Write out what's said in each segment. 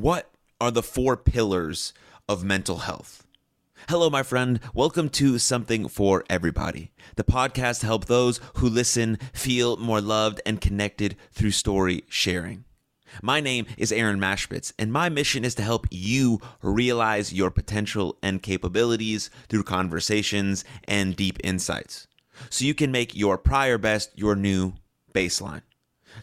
What are the four pillars of mental health? Hello, my friend. Welcome to Something for Everybody, the podcast to help those who listen feel more loved and connected through story sharing. My name is Aaron Machbitz, and my mission is to help you realize your potential and capabilities through conversations and deep insights so you can make your prior best your new baseline.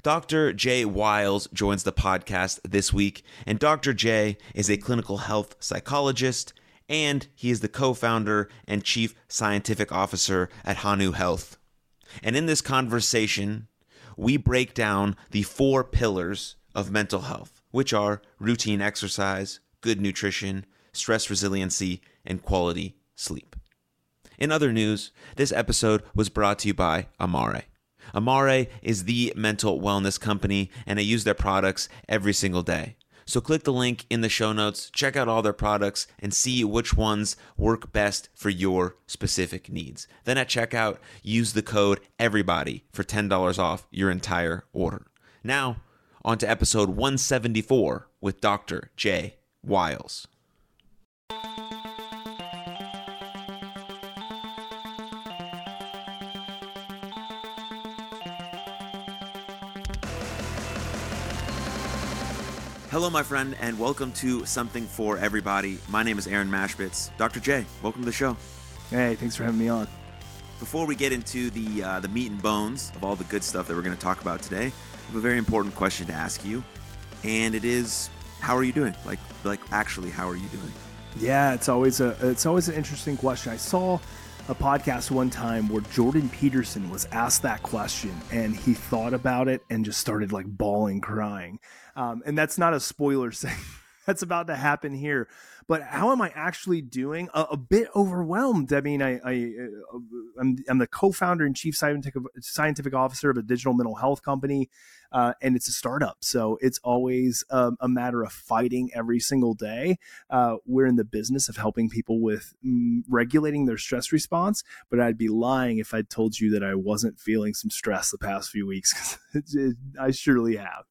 Dr. Jay Wiles joins the podcast this week, and Dr. Jay is a clinical health psychologist, and he is the co founder and chief scientific officer at Hanu Health. And in this conversation, we break down the four pillars of mental health, which are routine exercise, good nutrition, stress resiliency, and quality sleep. In other news, this episode was brought to you by Amare. Amare is the mental wellness company, and I use their products every single day. So click the link in the show notes, check out all their products, and see which ones work best for your specific needs. Then at checkout, use the code EVERYBODY for $10 off your entire order. Now, on to episode 174 with Dr. Jay Wiles. Hello, my friend, and welcome to Something for Everybody. My name is Aaron Machbitz. Dr. Jay, welcome to the show. Hey, thanks for having me on. Before we get into the uh, the meat and bones of all the good stuff that we're going to talk about today, I have a very important question to ask you, and it is, how are you doing? Like, like actually, how are you doing? Yeah, it's always a it's always an interesting question. I saw a podcast one time where Jordan Peterson was asked that question, and he thought about it and just started like bawling, crying. Um, and that's not a spoiler saying that's about to happen here. But how am I actually doing? A, a bit overwhelmed. I mean, I, I uh, I'm, I'm, the co-founder and chief scientific scientific officer of a digital mental health company, uh, and it's a startup. So it's always um, a matter of fighting every single day. Uh, we're in the business of helping people with mm, regulating their stress response, but I'd be lying if I told you that I wasn't feeling some stress the past few weeks. I surely have.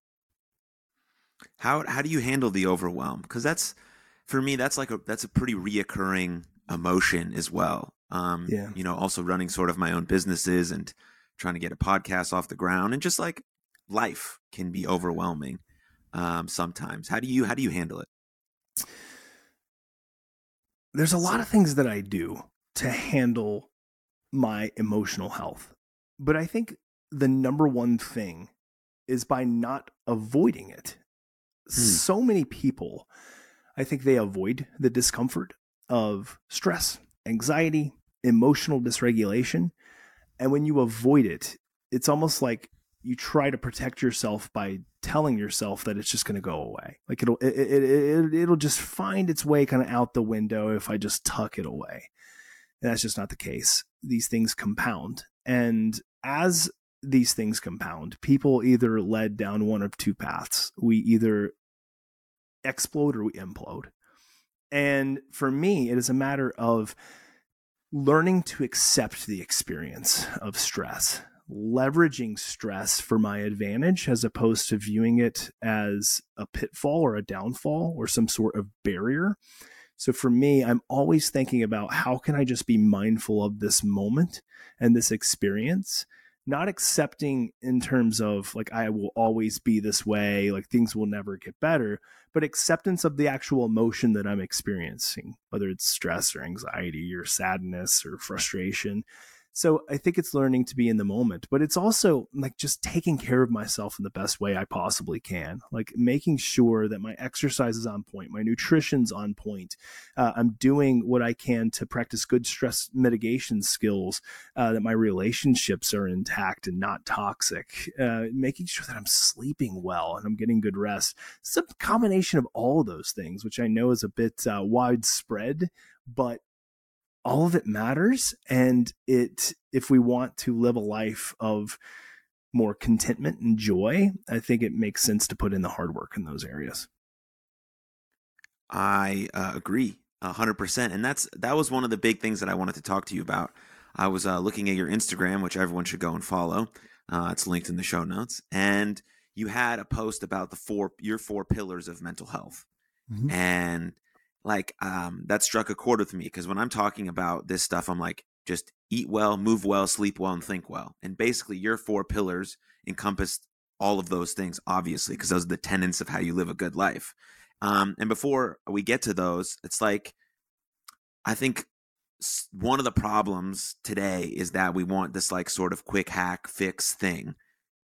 How how do you handle the overwhelm? Because that's for me, that's like a that's a pretty reoccurring emotion as well. Um, yeah. You know, also running sort of my own businesses and trying to get a podcast off the ground, and just like life can be overwhelming um, sometimes. How do you how do you handle it? There's a lot of things that I do to handle my emotional health, but I think the number one thing is by not avoiding it Hmm. So many people, I think they avoid the discomfort of stress, anxiety, emotional dysregulation. And when you avoid it, it's almost like you try to protect yourself by telling yourself that it's just going to go away. Like it'll it, it, it, it'll just find its way kind of out the window if I just tuck it away. And that's just not the case. These things compound. And as these things compound. People either led down one of two paths. We either explode or we implode. And for me, it is a matter of learning to accept the experience of stress, leveraging stress for my advantage as opposed to viewing it as a pitfall or a downfall or some sort of barrier. So for me, I'm always thinking about how can I just be mindful of this moment and this experience not accepting in terms of like I will always be this way, like things will never get better, but acceptance of the actual emotion that I'm experiencing, whether it's stress or anxiety or sadness or frustration. So I think it's learning to be in the moment, but it's also like just taking care of myself in the best way I possibly can, like making sure that my exercise is on point, my nutrition's on point. Uh, I'm doing what I can to practice good stress mitigation skills, uh, that my relationships are intact and not toxic, uh, making sure that I'm sleeping well and I'm getting good rest. It's a combination of all of those things, which I know is a bit uh, widespread, but all of it matters and it if we want to live a life of more contentment and joy i think it makes sense to put in the hard work in those areas i uh, agree 100% and that's that was one of the big things that i wanted to talk to you about i was uh, looking at your instagram which everyone should go and follow uh, it's linked in the show notes and you had a post about the four your four pillars of mental health. Mhm. And like um that struck a chord with me because when I'm talking about this stuff, I'm like, just eat well, move well, sleep well, and think well. And basically your four pillars encompass all of those things, obviously, because those are the tenets of how you live a good life. Um, and before we get to those, it's like I think one of the problems today is that we want this like sort of quick hack fix thing.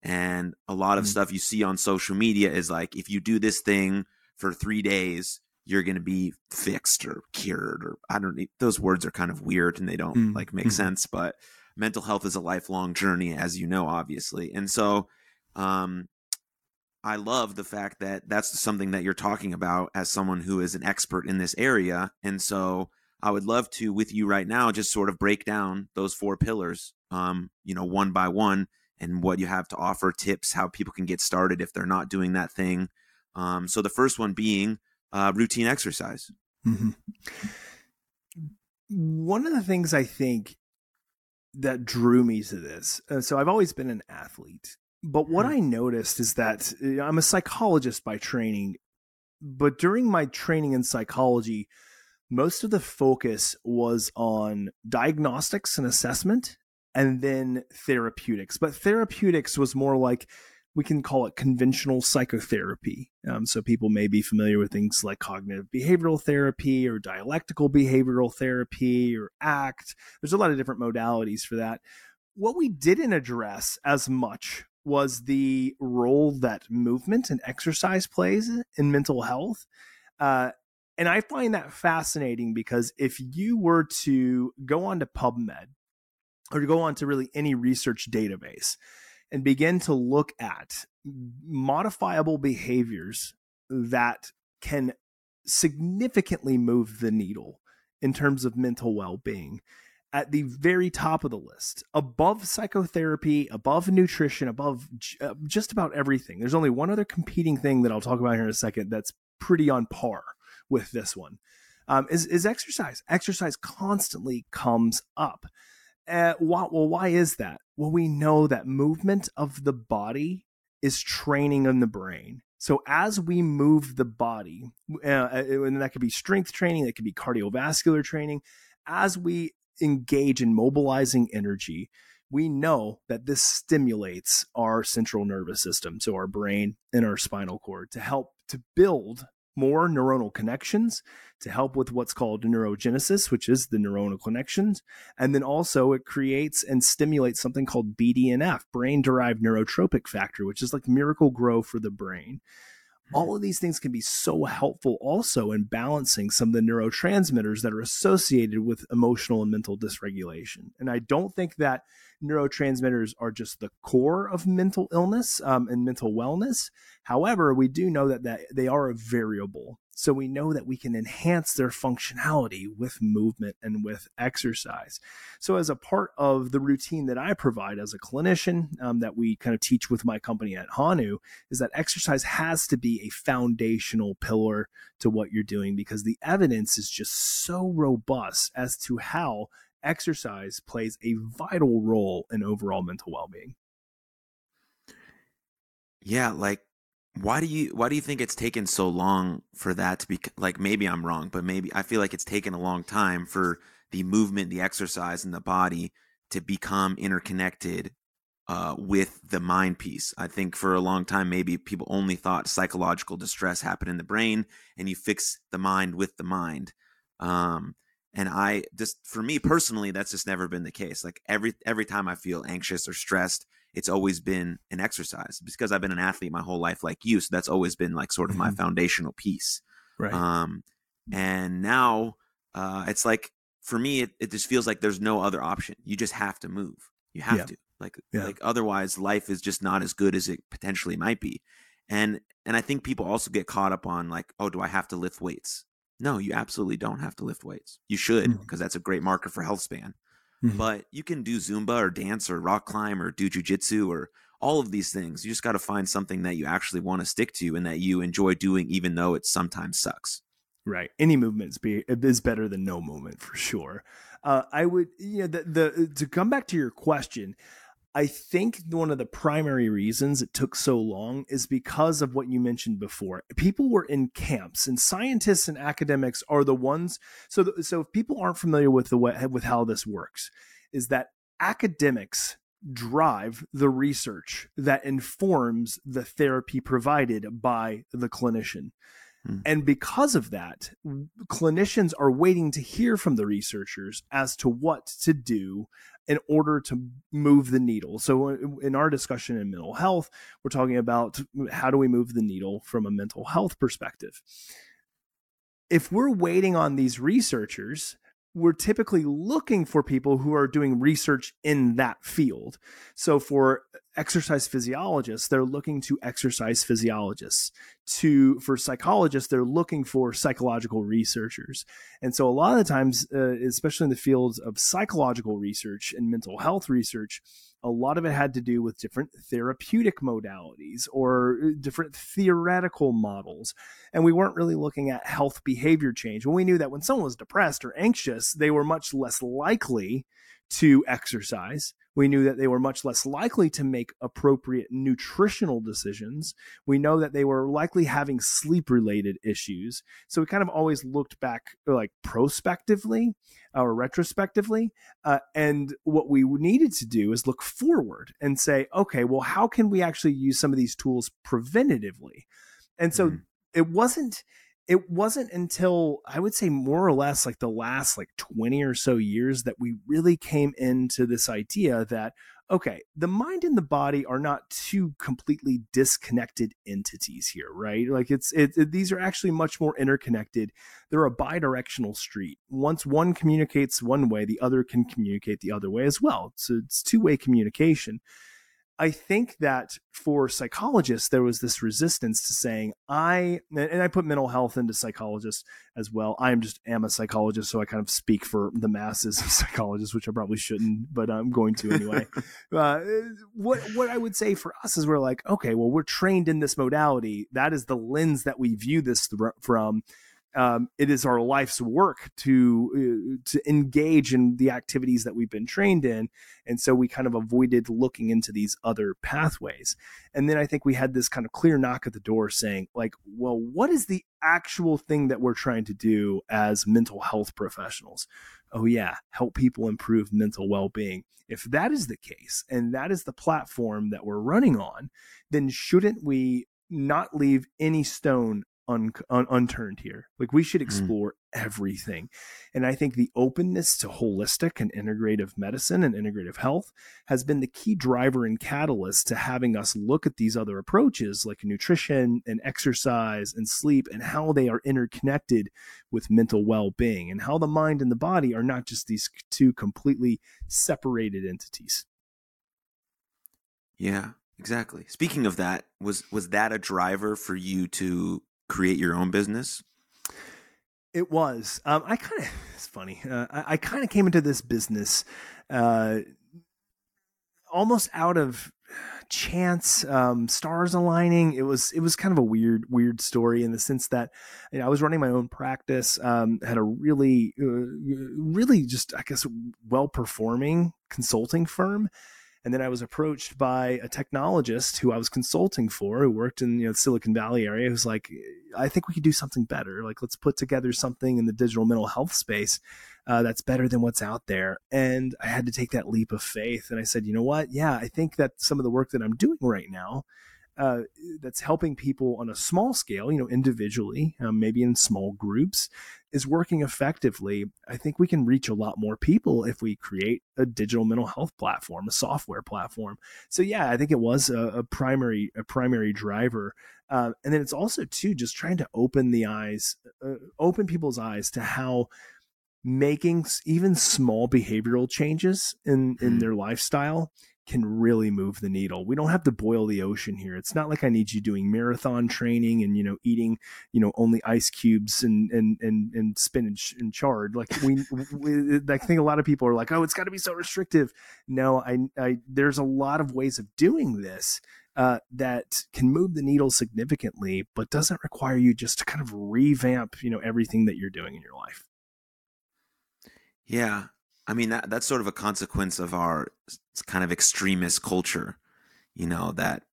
And a lot of Mm. stuff you see on social media is like if you do this thing for 3 days, you're going to be fixed or cured or I don't e- those words are kind of weird and they don't Mm, like make mhm. sense, but mental health is a lifelong journey as you know obviously. And so um I love the fact that that's something that you're talking about as someone who is an expert in this area. And so I would love to, with you right now, just sort of break down those four pillars, um, you know, one by one and what you have to offer, tips, how people can get started if they're not doing that thing. Um, so the first one being uh, routine exercise. Mhm. One of the things I think that drew me to this, uh, so I've always been an athlete, but what Mhm. I noticed is that uh, I'm a psychologist by training, but during my training in psychology, most of the focus was on diagnostics and assessment and then therapeutics. But therapeutics was more like we can call it conventional psychotherapy. Um, so people may be familiar with things like cognitive behavioral therapy or dialectical behavioral therapy or ACT. There's a lot of different modalities for that. What we didn't address as much was the role that movement and exercise plays in mental health. Uh, and I find that fascinating because if you were to go onto PubMed or to go onto really any research database and begin to look at modifiable behaviors that can significantly move the needle in terms of mental well-being at the very top of the list above psychotherapy above nutrition above uh, just about everything. There's only one other competing thing that i'll talk about here in a second that's pretty on par with this one um, is, is exercise. Exercise constantly comes up. Uh, why, well why is that well we know that movement of the body is training in the brain. So as we move the body uh, and that could be strength training that could be cardiovascular training as we engage in mobilizing energy we know that this stimulates our central nervous system so our brain and our spinal cord to help to build more neuronal connections to help with what's called neurogenesis which is the neuronal connections and then also it creates and stimulates something called BDNF, brain derived neurotrophic factor, which is like Miracle-Gro for the brain. All of these things can be so helpful also in balancing some of the neurotransmitters that are associated with emotional and mental dysregulation. And I don't think that neurotransmitters are just the core of mental illness um, and mental wellness. However, we do know that, that they are a variable. So we know that we can enhance their functionality with movement and with exercise. So, as a part of the routine that I provide as a clinician, um, that we kind of teach with my company at Hanu, is that exercise has to be a foundational pillar to what you're doing because the evidence is just so robust as to how exercise plays a vital role in overall mental well being. Yeah, like why do you why do you think it's taken so long for that to be like maybe I'm wrong, but maybe I feel like it's taken a long time for the movement, the exercise and the body to become interconnected uh, with the mind piece. I think for a long time, maybe people only thought psychological distress happened in the brain and you fix the mind with the mind. Um, and I just, for me personally, that's just never been the case. Like every, every time I feel anxious or stressed, it's always been an exercise because I've been an athlete my whole life, like you. So that's always been like sort of my Mhm. foundational piece. Right. Um, and now uh, it's like for me, it, it just feels like there's no other option. You just have to move. You have Yeah. to. Like Yeah. like otherwise, life is just not as good as it potentially might be. And and I think people also get caught up on like, oh, do I have to lift weights? No, you absolutely don't have to lift weights. You should Mhm. because that's a great marker for health span. Mhm. But you can do Zumba or dance or rock climb or do jujitsu or all of these things. You just got to find something that you actually want to stick to and that you enjoy doing, even though it sometimes sucks. Right. Any movement is, be, is better than no movement for sure. Uh, I would, you know, the, the to come back to your question, I think one of the primary reasons it took so long is because of what you mentioned before. People were in camps, and scientists and academics are the ones. So, so if people aren't familiar with the way, with how this works, is that academics drive the research that informs the therapy provided by the clinician. Hmm. And because of that, clinicians are waiting to hear from the researchers as to what to do in order to move the needle. So, in our discussion in mental health, we're talking about how do we move the needle from a mental health perspective. If we're waiting on these researchers, we're typically looking for people who are doing research in that field. So for exercise physiologists, they're looking to exercise physiologists. To for psychologists, they're looking for psychological researchers. And so a lot of the times, uh, especially in the fields of psychological research and mental health research, a lot of it had to do with different therapeutic modalities or uh, different theoretical models. And we weren't really looking at health behavior change. When we knew that when someone was depressed or anxious, they were much less likely to exercise. We knew that they were much less likely to make appropriate nutritional decisions. We know that they were likely having sleep related issues. So we kind of always looked back like prospectively or retrospectively. Uh, and what we needed to do is look forward and say, okay, well, how can we actually use some of these tools preventatively? And so mm-hmm. it wasn't it wasn't until I would say more or less like the last like 20 or so years that we really came into this idea that okay, the mind and the body are not two completely disconnected entities here, right? Like it's it, it, these are actually much more interconnected. They're a bidirectional street. Once one communicates one way, the other can communicate the other way as well. So it's two-way communication. I think that for psychologists, there was this resistance to saying, I, and I put mental health into psychologists as well. I am just am a psychologist, so I kind of speak for the masses of psychologists, which I probably shouldn't, but I'm going to anyway. uh, what, what I would say for us is we're like, okay, well, we're trained in this modality. That is the lens that we view this th- from um, it is our life's work to uh, to engage in the activities that we've been trained in, and so we kind of avoided looking into these other pathways. And then I think we had this kind of clear knock at the door saying, like, well, what is the actual thing that we're trying to do as mental health professionals? Oh yeah, help people improve mental well being. If that is the case, and that is the platform that we're running on, then shouldn't we not leave any stone un, un, unturned here. Like we should hmm. explore mm. everything. And I think the openness to holistic and integrative medicine and integrative health has been the key driver and catalyst to having us look at these other approaches like nutrition and exercise and sleep and how they are interconnected with mental well-being and how the mind and the body are not just these two completely separated entities. Yeah, exactly. Speaking of that, was was that a driver for you to create your own business? It was. Um, I kind of. It's funny. Uh, I, I kind of came into this business uh, almost out of chance, um, stars aligning. It was. It was kind of a weird, weird story in the sense that you know, I was running my own practice. Um, had a really, uh, really just I guess well performing consulting firm and then I was approached by a technologist who I was consulting for, who worked in you know the Silicon Valley area, who's like, I think we could do something better. Like, let's put together something in the digital mental health space uh, that's better than what's out there. And I had to take that leap of faith. And I said, you know what? Yeah, I think that some of the work that I'm doing right now uh, that's helping people on a small scale, you know, individually, um, maybe in small groups, is working effectively. I think we can reach a lot more people if we create a digital mental health platform, a software platform. So yeah, I think it was a, a primary a primary driver. Uh, and then it's also too just trying to open the eyes, uh, open people's eyes to how making even small behavioral changes in in mm. their lifestyle can really move the needle. We don't have to boil the ocean here. It's not like I need you doing marathon training and you know eating you know only ice cubes and and and, and spinach and chard. Like we, we I think a lot of people are like, oh, it's got to be so restrictive. No, I, I there's a lot of ways of doing this. Uh, that can move the needle significantly, but doesn't require you just to kind of revamp, you know, everything that you're doing in your life. Yeah, I mean that that's sort of a consequence of our kind of extremist culture, you know, that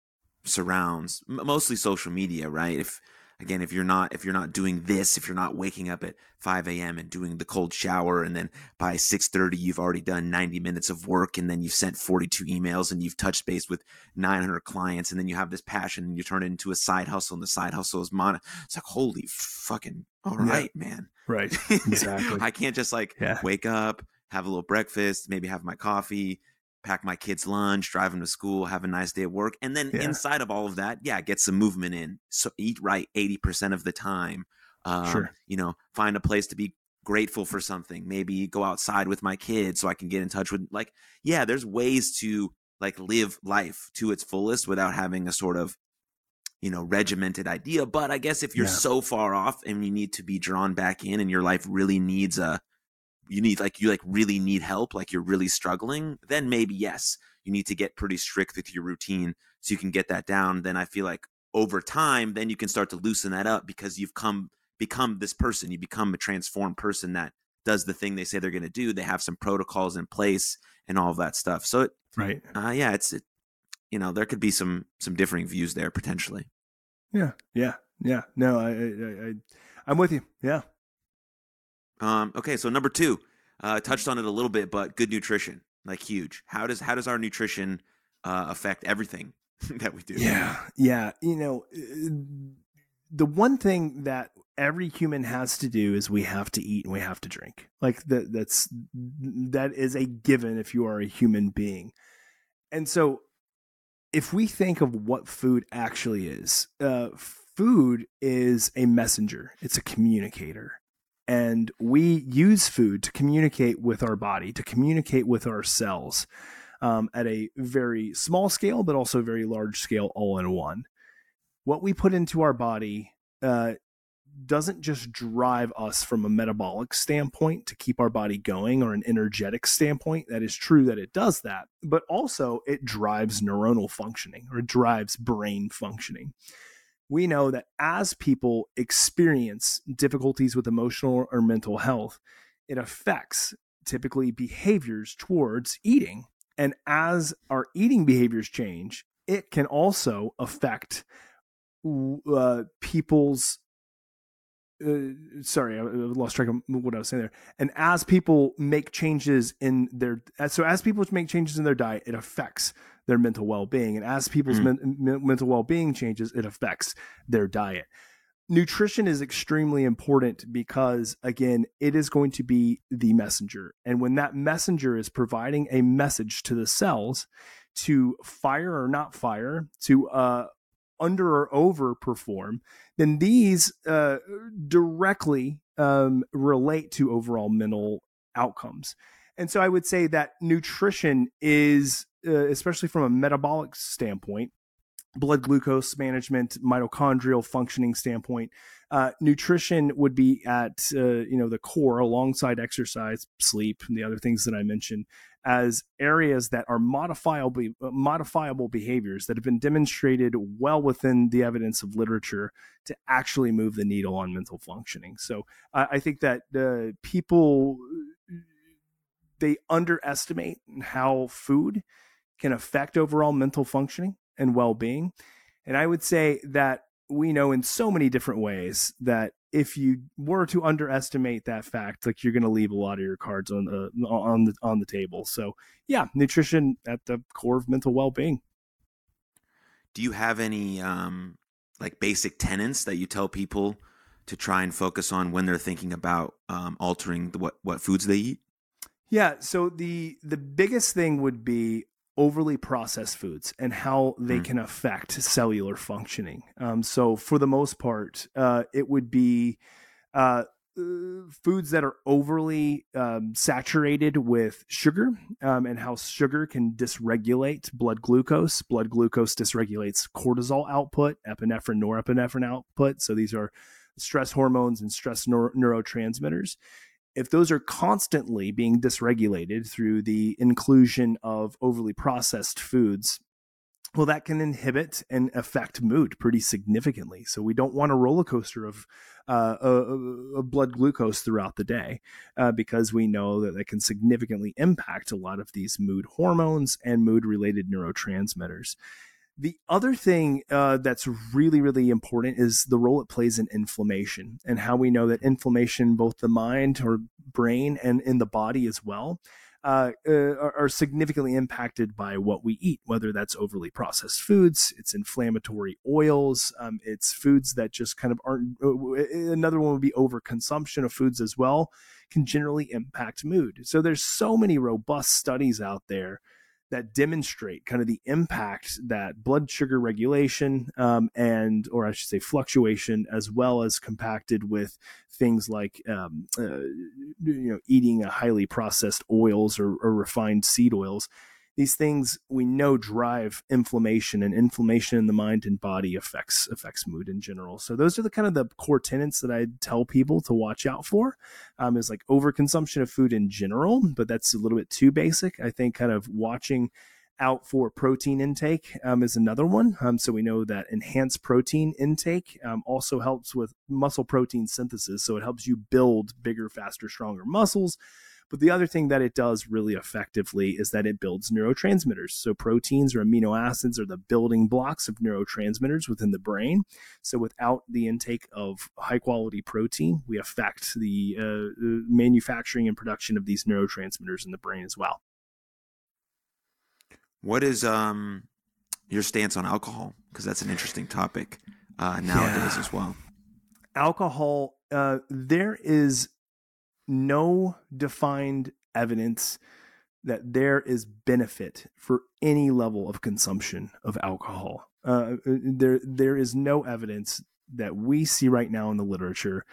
surrounds mostly social media, right? If again if you're not if you're not doing this if you're not waking up at 5 a.m and doing the cold shower and then by 6.30 you've already done 90 minutes of work and then you've sent 42 emails and you've touched base with 900 clients and then you have this passion and you turn it into a side hustle and the side hustle is mono it's like holy fucking all right yeah. man right exactly i can't just like yeah. wake up have a little breakfast maybe have my coffee pack my kids lunch, drive them to school, have a nice day at work. And then yeah. inside of all of that, yeah, get some movement in. So eat right 80% of the time. Um, sure. You know, find a place to be grateful for something. Maybe go outside with my kids so I can get in touch with, like, yeah, there's ways to like live life to its fullest without having a sort of, you know, regimented idea. But I guess if you're yeah. so far off and you need to be drawn back in and your life really needs a, you need like you like really need help like you're really struggling then maybe yes you need to get pretty strict with your routine so you can get that down. Then i feel like over time then you can start to loosen that up because you've come become this person. You become a transformed person that does the thing they say they're going to do. They have some protocols in place and all of that stuff. So it, right. uh, yeah it's it, you know there could be some some differing views there potentially. Yeah yeah yeah. No i i, I i'm with you. Yeah um, okay, so number two, uh, touched on it a little bit, but good nutrition, like huge. How does how does our nutrition uh, affect everything that we do? Yeah, yeah. You know, uh, the one thing that every human has to do is we have to eat and we have to drink. Like that that's that is a given if you are a human being. And so if we think of what food actually is, uh, food is a messenger. It's a communicator and we use food to communicate with our body, to communicate with our cells um, at a very small scale, but also very large scale, all in one. What we put into our body uh, doesn't just drive us from a metabolic standpoint to keep our body going or an energetic standpoint. That is true that it does that, but also it drives neuronal functioning or drives brain functioning we know that as people experience difficulties with emotional or mental health, it affects typically behaviors towards eating. And as our eating behaviors change, it can also affect uh, people's. Uh, sorry, I lost track of what I was saying there. And as people make changes in their, so as people make changes in their diet, it affects their mental well-being. And as people's mm. men- mental well-being changes it affects their diet. Nutrition is extremely important because again it is going to be the messenger. And when that messenger is providing a message to the cells to fire or not fire to uh, under or over perform then these uh, directly um, relate to overall mental outcomes. And so i would say that nutrition is uh, especially from a metabolic standpoint, blood glucose management, mitochondrial functioning standpoint, uh, nutrition would be at uh, you know the core alongside exercise, sleep, and the other things that I mentioned as areas that are modifiable modifiable behaviors that have been demonstrated well within the evidence of literature to actually move the needle on mental functioning. So I, I think that uh, people they underestimate how food can affect overall mental functioning and well being. And I would say that we know in so many different ways that if you were to underestimate that fact, like you're going to leave a lot of your cards on the on the on the table. So yeah, nutrition at the core of mental well being. Do you have any um, like basic tenets that you tell people to try and focus on when they're thinking about um, altering the, what what foods they eat? Yeah. So the the biggest thing would be overly processed foods and how they mm. can affect cellular functioning. Um, so, for the most part, uh, it would be uh, uh, foods that are overly um, saturated with sugar um, and how sugar can dysregulate blood glucose. Blood glucose dysregulates cortisol output, epinephrine, norepinephrine output. So, these are stress hormones and stress neuro- neurotransmitters if those are constantly being dysregulated through the inclusion of overly processed foods, well, that can inhibit and affect mood pretty significantly. So we don't want a roller coaster of uh, blood glucose throughout the day uh, because we know that that can significantly impact a lot of these mood hormones and mood related neurotransmitters. The other thing uh, that's really, really important is the role it plays in inflammation and how we know that inflammation, both the mind or brain and in the body as well, uh, uh, are significantly impacted by what we eat, whether that's overly processed foods, it's inflammatory oils, um, it's foods that just kind of aren't. Uh, another one would be overconsumption of foods as well, can generally impact mood. So there's so many robust studies out there that demonstrate kind of the impact that blood sugar regulation um, and, or I should say, fluctuation, as well as compacted with things like um, uh, you know eating a highly processed oils or, or refined seed oils these things we know drive inflammation and inflammation in the mind and body affects affects mood in general so those are the kind of the core tenets that i tell people to watch out for um, is like overconsumption of food in general but that's a little bit too basic i think kind of watching out for protein intake um, is another one. Um, so we know that enhanced protein intake um, also helps with muscle protein synthesis. So it helps you build bigger, faster, stronger muscles. But the other thing that it does really effectively is that it builds neurotransmitters. So proteins or amino acids are the building blocks of neurotransmitters within the brain. So without the intake of high quality protein, we affect the uh, manufacturing and production of these neurotransmitters in the brain as well. What is um your stance on alcohol? Because that's an interesting topic uh, nowadays yeah. as well. Alcohol, uh, there is no defined evidence that there is benefit for any level of consumption of alcohol. Uh, there, there is no evidence that we see right now in the literature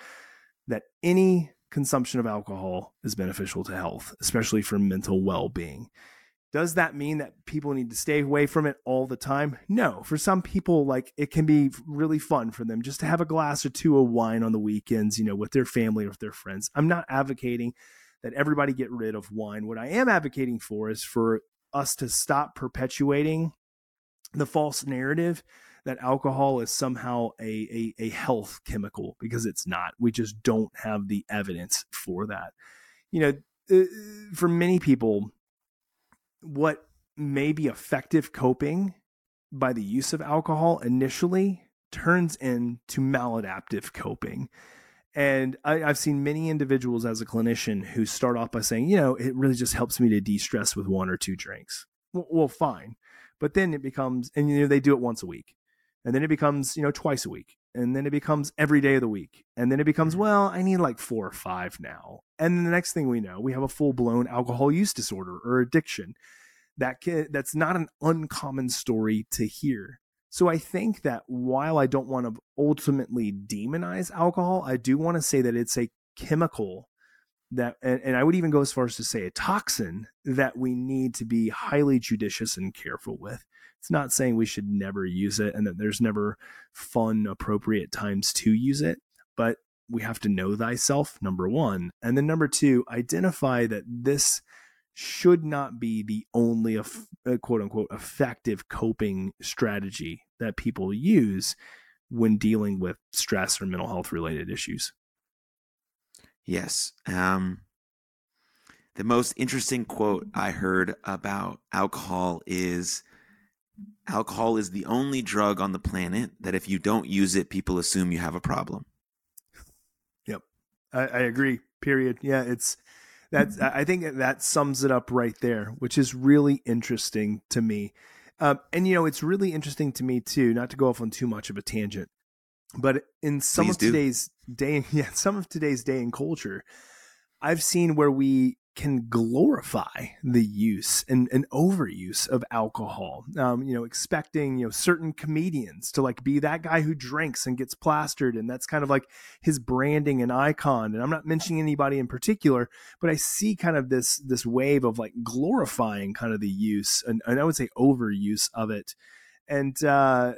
that any consumption of alcohol is beneficial to health, especially for mental well being. Does that mean that people need to stay away from it all the time? No. For some people, like it can be really fun for them just to have a glass or two of wine on the weekends, you know, with their family or with their friends. I'm not advocating that everybody get rid of wine. What I am advocating for is for us to stop perpetuating the false narrative that alcohol is somehow a, a, a health chemical because it's not. We just don't have the evidence for that. You know, uh, for many people, what may be effective coping by the use of alcohol initially turns into maladaptive coping. And I, have seen many individuals as a clinician who start off by saying, you know, it really just helps me to de stress with one or two drinks. Well, well, fine. But then it becomes, and you know, they do it once a week. And then it becomes, you know, twice a week. And then it becomes every day of the week. And then it becomes, mm-hmm. well, I need like four or five now. And the next thing we know, we have a full blown alcohol use disorder or addiction. That can, that's not an uncommon story to hear. So I think that while I don't want to ultimately demonize alcohol, I do want to say that it's a chemical that and, and, I would even go as far as to say a toxin that we need to be highly judicious and careful with. It's not saying we should never use it and that there's never fun, appropriate times to use it, but we have to know thyself, number one. And then number two, identify that this should not be the only uh, quote unquote effective coping strategy that people use when dealing with stress or mental health related issues. Yes. Um, the most interesting quote I heard about alcohol is alcohol is the only drug on the planet that if you don't use it, people assume you have a problem. Yep. I, I agree. Period. Yeah. It's, that's I think that sums it up right there, which is really interesting to me. Um, and you know, it's really interesting to me too. Not to go off on too much of a tangent, but in some Please of do. today's day, yeah, some of today's day and culture, I've seen where we can glorify the use and, and overuse of alcohol. Um, you know, expecting, you know, certain comedians to like be that guy who drinks and gets plastered. And that's kind of like his branding and icon. And I'm not mentioning anybody in particular, but I see kind of this, this wave of like glorifying kind of the use and, and I would say overuse of it. And, uh,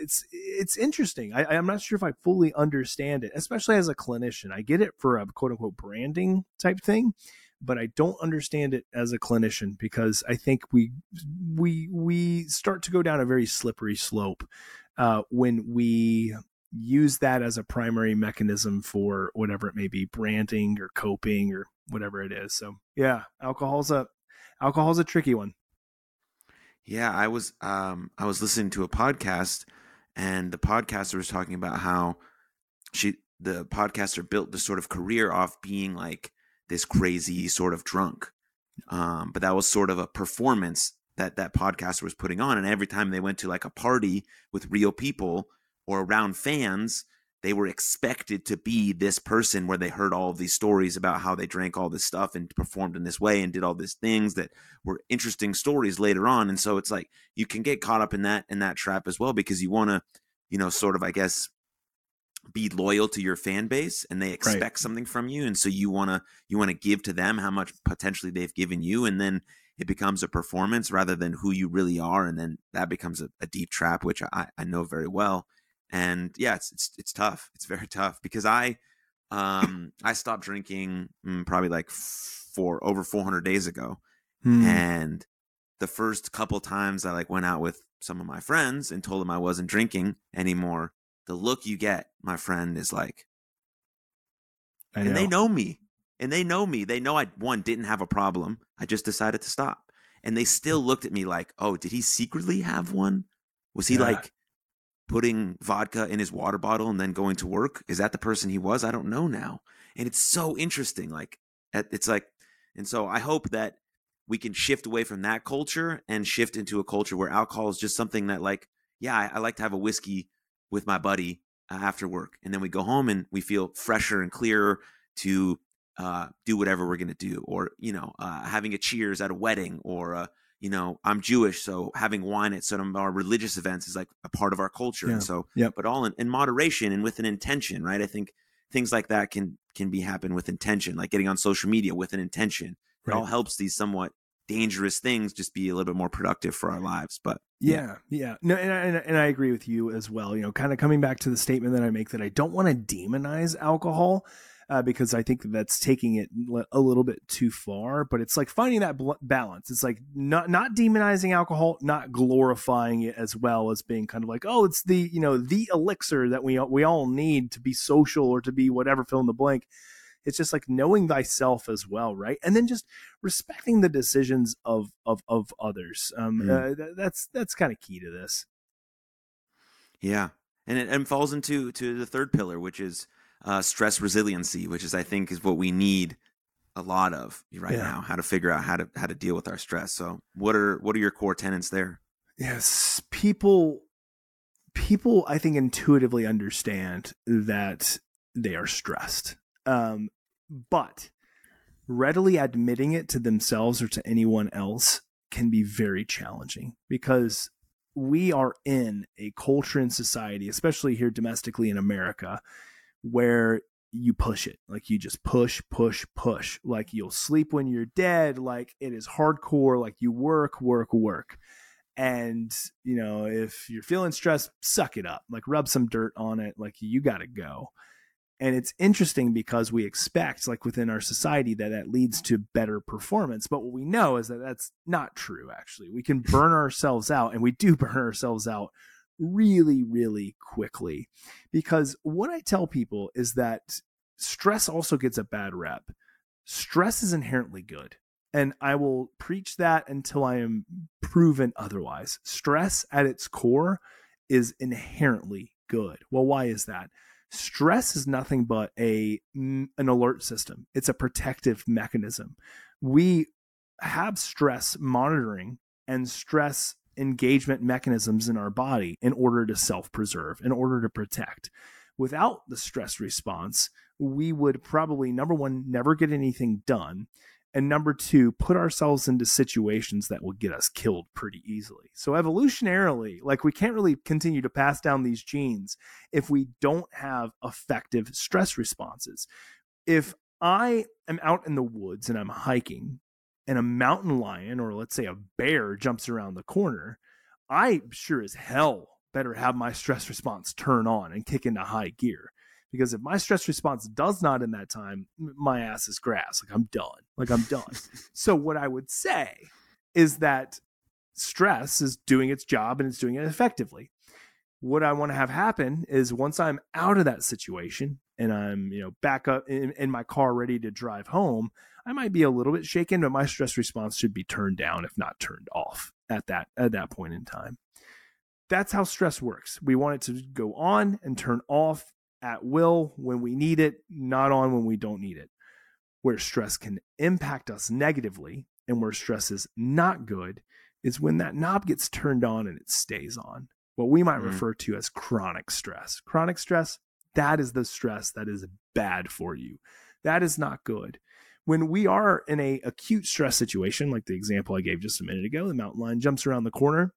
it's it's interesting. I, I'm not sure if I fully understand it, especially as a clinician. I get it for a quote unquote branding type thing, but I don't understand it as a clinician because I think we we we start to go down a very slippery slope uh, when we use that as a primary mechanism for whatever it may be, branding or coping or whatever it is. So yeah, alcohol's a alcohol's a tricky one. Yeah, I was um I was listening to a podcast and the podcaster was talking about how she the podcaster built this sort of career off being like this crazy sort of drunk. Um, but that was sort of a performance that that podcaster was putting on. And every time they went to like a party with real people or around fans, they were expected to be this person where they heard all of these stories about how they drank all this stuff and performed in this way and did all these things that were interesting stories later on. And so it's like you can get caught up in that in that trap as well because you want to, you know, sort of I guess be loyal to your fan base and they expect right. something from you and so you want to you want to give to them how much potentially they've given you and then it becomes a performance rather than who you really are and then that becomes a, a deep trap which I, I know very well and yeah it's, it's it's tough it's very tough because i um i stopped drinking mm, probably like for over 400 days ago hmm. and the first couple times i like went out with some of my friends and told them i wasn't drinking anymore the look you get, my friend, is like, and they know me, and they know me. They know I one didn't have a problem. I just decided to stop, and they still looked at me like, oh, did he secretly have one? Was he yeah. like putting vodka in his water bottle and then going to work? Is that the person he was? I don't know now, and it's so interesting. Like, it's like, and so I hope that we can shift away from that culture and shift into a culture where alcohol is just something that like yeah I, I, like to have a whiskey with my buddy uh, after work. And then we go home and we feel fresher and clearer to uh, do whatever we're going to do. Or, you know, uh, having a cheers at a wedding or, uh, you know, I'm Jewish, so having wine at some of our religious events is like a part of our culture. Yeah. And so, yeah. but all in, in moderation and with an intention, right? I think things like that can can be happen with intention, like getting on social media with an intention. Right. It all helps these somewhat dangerous things just be a little bit more productive for our lives. But yeah, yeah, no, and I, and I agree with you as well. You know, kind of coming back to the statement that I make that I don't want to demonize alcohol. Uh, because I think that's taking it a little bit too far. But it's like finding that balance. It's like not not demonizing alcohol, not glorifying it as well as being kind of like, oh, it's the you know the elixir that we we all need to be social or to be whatever fill in the blank. It's just like knowing thyself as well, right? And then just respecting the decisions of of of others. Um, mm. uh, that's that's kind of key to this. Yeah, and it and falls into to the third pillar, which is uh, stress resiliency, which is I think is what we need a lot of right yeah. now. How to figure out how to how to deal with our stress. So, what are what are your core tenets there? Yes, people people I think intuitively understand that they are stressed. Um, but readily admitting it to themselves or to anyone else can be very challenging because we are in a culture and society, especially here domestically in America, where you push it. Like you just push, push, push. Like you'll sleep when you're dead. Like it is hardcore. Like you work, work, work. And, you know, if you're feeling stressed, suck it up. Like rub some dirt on it. Like you got to go and it's interesting because we expect like within our society that that leads to better performance. But what we know is that that's not true actually. We can burn ourselves out and we do burn ourselves out really really quickly. Because what i tell people is that stress also gets a bad rep. Stress is inherently good and i will preach that until i am proven otherwise. Stress at its core is inherently good. Well why is that stress is nothing but a mm, an alert system. It's a protective mechanism. We have stress monitoring and stress engagement mechanisms in our body in order to self-preserve in order to protect. Without the stress response we would probably number one never get anything done and number two put ourselves into situations that will get us killed pretty easily. So evolutionarily like we can't really continue to pass down these genes if we don't have effective stress responses. If i am out in the woods and i'm hiking and a mountain lion or let's say a bear jumps around the corner i sure as hell better have my stress response turn on and kick into high gear Because if my stress response does not in that time, my ass is grass. Like I'm done. Like I'm done. so what I would say is that stress is doing its job and it's doing it effectively. What I want to have happen is once I'm out of that situation and I'm, you know, back up in, in my car ready to drive home, I might be a little bit shaken, but my stress response should be turned down, if not turned off at that at that point in time. That's how stress works. We want it to go on and turn off at will when we need it, not on when we don't need it. Where stress can impact us negatively and where stress is not good is when that knob gets turned on and it stays on. What we might mm. refer to as chronic stress. Chronic stress, that is the stress that is bad for you. That is not good. When we are in a acute stress situation, like the example I gave just a minute ago, the mountain lion jumps around the corner,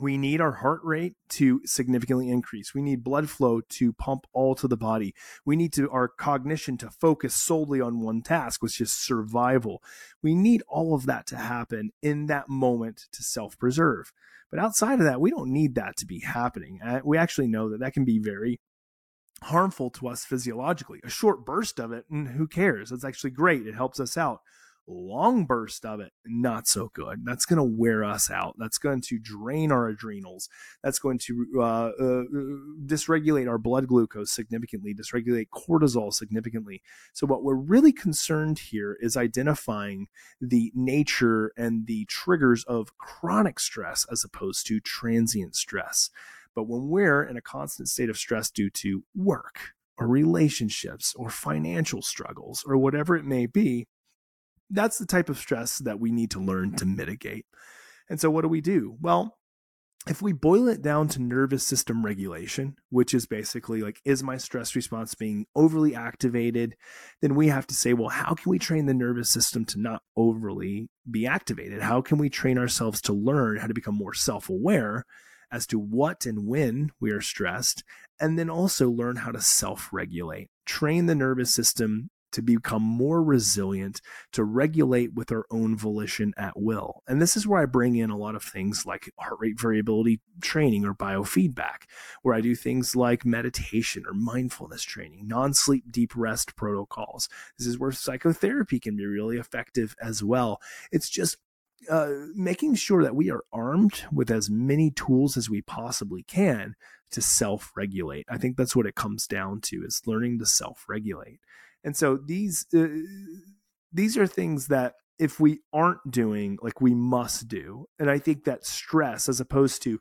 we need our heart rate to significantly increase. We need blood flow to pump all to the body. We need to our cognition to focus solely on one task, which is survival. We need all of that to happen in that moment to self-preserve. But outside of that, we don't need that to be happening. Uh, we actually know that that can be very harmful to us physiologically. A short burst of it, and who cares? It's actually great. It helps us out long burst of it, not so good. That's going to wear us out. That's going to drain our adrenals. That's going to uh, uh, dysregulate our blood glucose significantly, dysregulate cortisol significantly. So, what we're really concerned here is identifying the nature and the triggers of chronic stress as opposed to transient stress. But when we're in a constant state of stress due to work, or relationships or financial struggles or whatever it may be, that's the type of stress that we need to learn to mitigate. And so, what do we do? Well, if we boil it down to nervous system regulation, which is basically like, is my stress response being overly activated? Then we have to say, well, how can we train the nervous system to not overly be activated? How can we train ourselves to learn how to become more self aware as to what and when we are stressed? And then also learn how to self regulate, train the nervous system to become more resilient, to regulate with our own volition at will. And this is where I bring in a lot of things like heart rate variability training or biofeedback, where I do things like meditation or mindfulness training, non sleep deep rest protocols. This is where psychotherapy can be really effective as well. It's just uh, making sure that we are armed with as many tools as we possibly can to self regulate. I think that's what it comes down to is learning to self regulate. And so these uh, these are things that if we aren't doing, like we must do. And I think that stress, as opposed to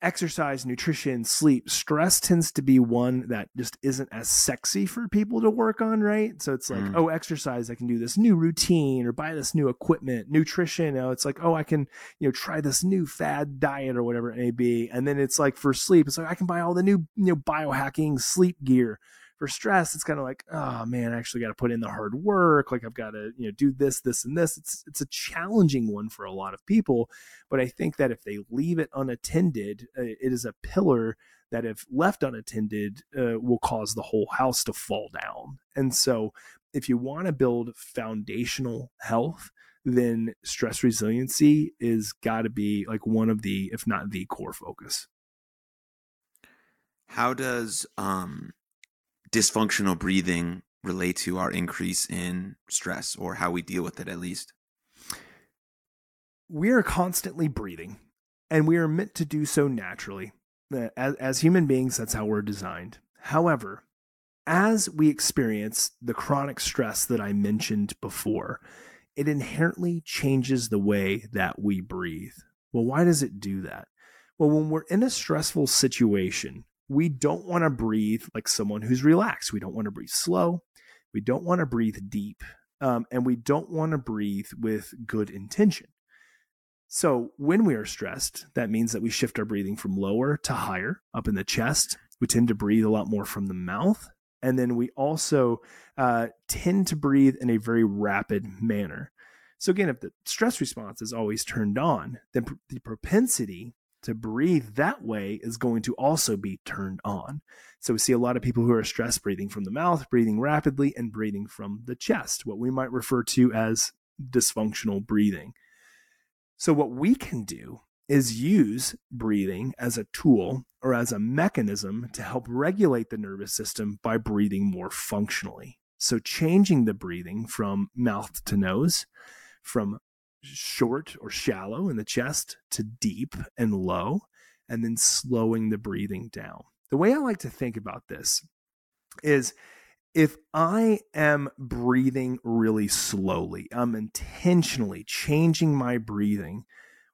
exercise, nutrition, sleep, stress tends to be one that just isn't as sexy for people to work on, right? So it's like, mm. oh, exercise, I can do this new routine or buy this new equipment. Nutrition, you know, it's like, oh, I can, you know, try this new fad diet or whatever it may be. And then it's like for sleep, it's like I can buy all the new, you know, biohacking sleep gear for stress, it's kind of like, oh man, I actually got to put in the hard work. Like I've got to, you know, do this, this, and this. It's it's a challenging one for a lot of people. But I think that if they leave it unattended, uh, it is a pillar that if left unattended uh, will cause the whole house to fall down. And so if you want to build foundational health, then stress resiliency is got to be like one of the, if not the core focus. How does um dysfunctional breathing relate to our increase in stress or how we deal with it at least? We are constantly breathing and we are meant to do so naturally. Uh, as, as human beings, that's how we're designed. However, as we experience the chronic stress that I mentioned before, it inherently changes the way that we breathe. Well, why does it do that? Well, when we're in a stressful situation, we don't want to breathe like someone who's relaxed. We don't want to breathe slow. We don't want to breathe deep. Um, and we don't want to breathe with good intention. So, when we are stressed, that means that we shift our breathing from lower to higher up in the chest. We tend to breathe a lot more from the mouth. And then we also uh, tend to breathe in a very rapid manner. So, again, if the stress response is always turned on, then pr- the propensity to breathe that way is going to also be turned on. So we see a lot of people who are stressed breathing from the mouth, breathing rapidly, and breathing from the chest, what we might refer to as dysfunctional breathing. So, what we can do is use breathing as a tool or as a mechanism to help regulate the nervous system by breathing more functionally. So, changing the breathing from mouth to nose, from short or shallow in the chest to deep and low, and then slowing the breathing down. The way I like to think about this is if I am breathing really slowly, I'm intentionally changing my breathing.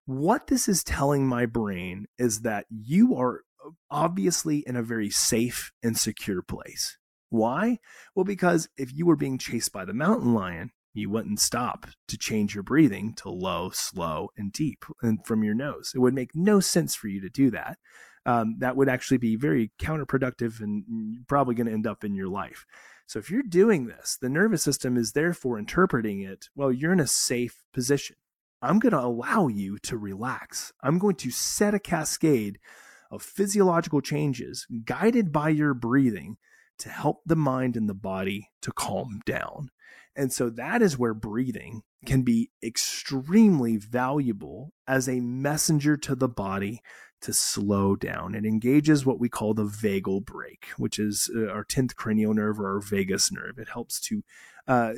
What this is telling my brain is that you are obviously in a very safe and secure place. Why? Well, because if you were being chased by the mountain lion, you wouldn't stop to change your breathing to low, slow, and deep and from your nose. It would make no sense for you to do that. Um, that would actually be very counterproductive and probably going to end up in your life. So if you're doing this, the nervous system is therefore interpreting it, well, you're in a safe position. I'm going to allow you to relax. I'm going to set a cascade of physiological changes guided by your breathing to help the mind and the body to calm down. And so that is where breathing can be extremely valuable as a messenger to the body to slow down. It engages what we call the vagal brake, which is uh, our 10th cranial nerve or our vagus nerve. It helps to uh,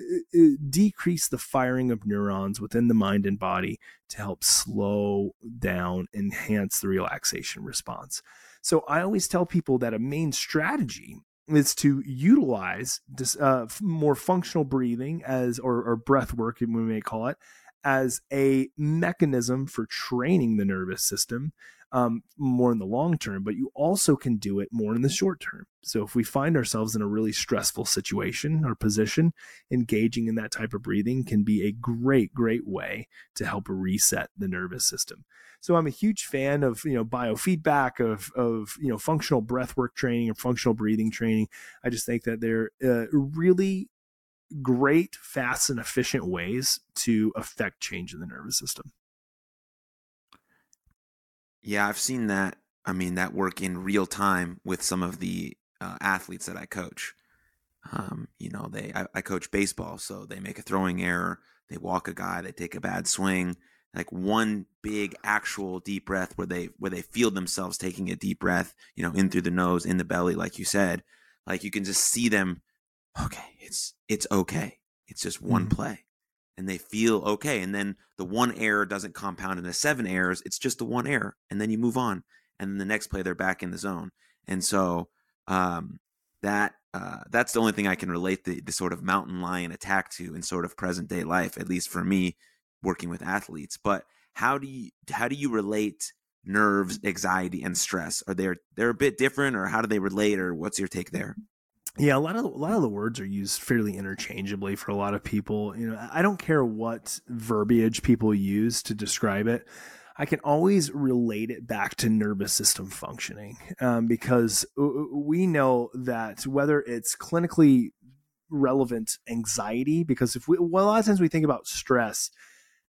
decrease the firing of neurons within the mind and body to help slow down, enhance the relaxation response. So I always tell people that a main strategy is to utilize uh, more functional breathing as or, or breath work we may call it as a mechanism for training the nervous system um, more in the long term, but you also can do it more in the short term. So if we find ourselves in a really stressful situation or position, engaging in that type of breathing can be a great, great way to help reset the nervous system. So I'm a huge fan of you know biofeedback of of you know functional breathwork training or functional breathing training. I just think that they're uh, really great, fast, and efficient ways to affect change in the nervous system. Yeah, I've seen that. I mean, that work in real time with some of the uh, athletes that I coach. Um, you know, they I, I, coach baseball, so they make a throwing error, they walk a guy, they take a bad swing, like one big actual deep breath where they where they feel themselves taking a deep breath, you know, in through the nose, in the belly, like you said. Like you can just see them. Okay, it's it's okay. It's just one mm-hmm. play and they feel okay. And then the one error doesn't compound into seven errors. It's just the one error. And then you move on. And then the next play, they're back in the zone. And so um, that uh, that's the only thing I can relate the, the sort of mountain lion attack to in sort of present day life, at least for me working with athletes. But how do you how do you relate nerves, anxiety, and stress? Are they they're a bit different, or how do they relate, or what's your take there? Yeah, a lot of a lot of the words are used fairly interchangeably for a lot of people. You know, I don't care what verbiage people use to describe it. I can always relate it back to nervous system functioning um, because we know that whether it's clinically relevant anxiety, because if we well, a lot of times we think about stress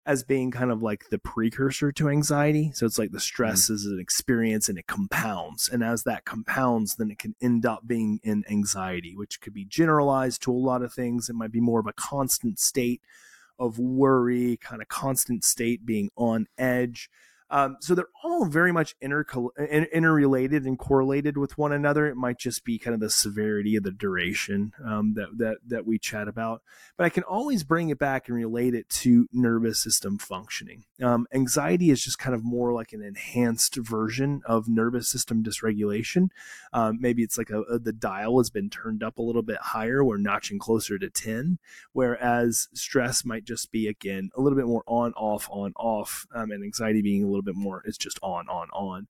as being kind of like the precursor to anxiety. So it's like the stress mm. is an experience and it compounds. And as that compounds, then it can end up being in anxiety, which could be generalized to a lot of things. It might be more of a constant state of worry, kind of constant state being on edge. Um, so they're all very much inter- interrelated and correlated with one another. It might just be kind of the severity of the duration um, that that that we chat about, but I can always bring it back and relate it to nervous system functioning. Um, anxiety is just kind of more like an enhanced version of nervous system dysregulation. Um, maybe it's like a, a, the dial has been turned up a little bit higher. We're notching closer to ten, whereas stress might just be again a little bit more on off on off, um, and anxiety being little bit more. It's just on, on, on.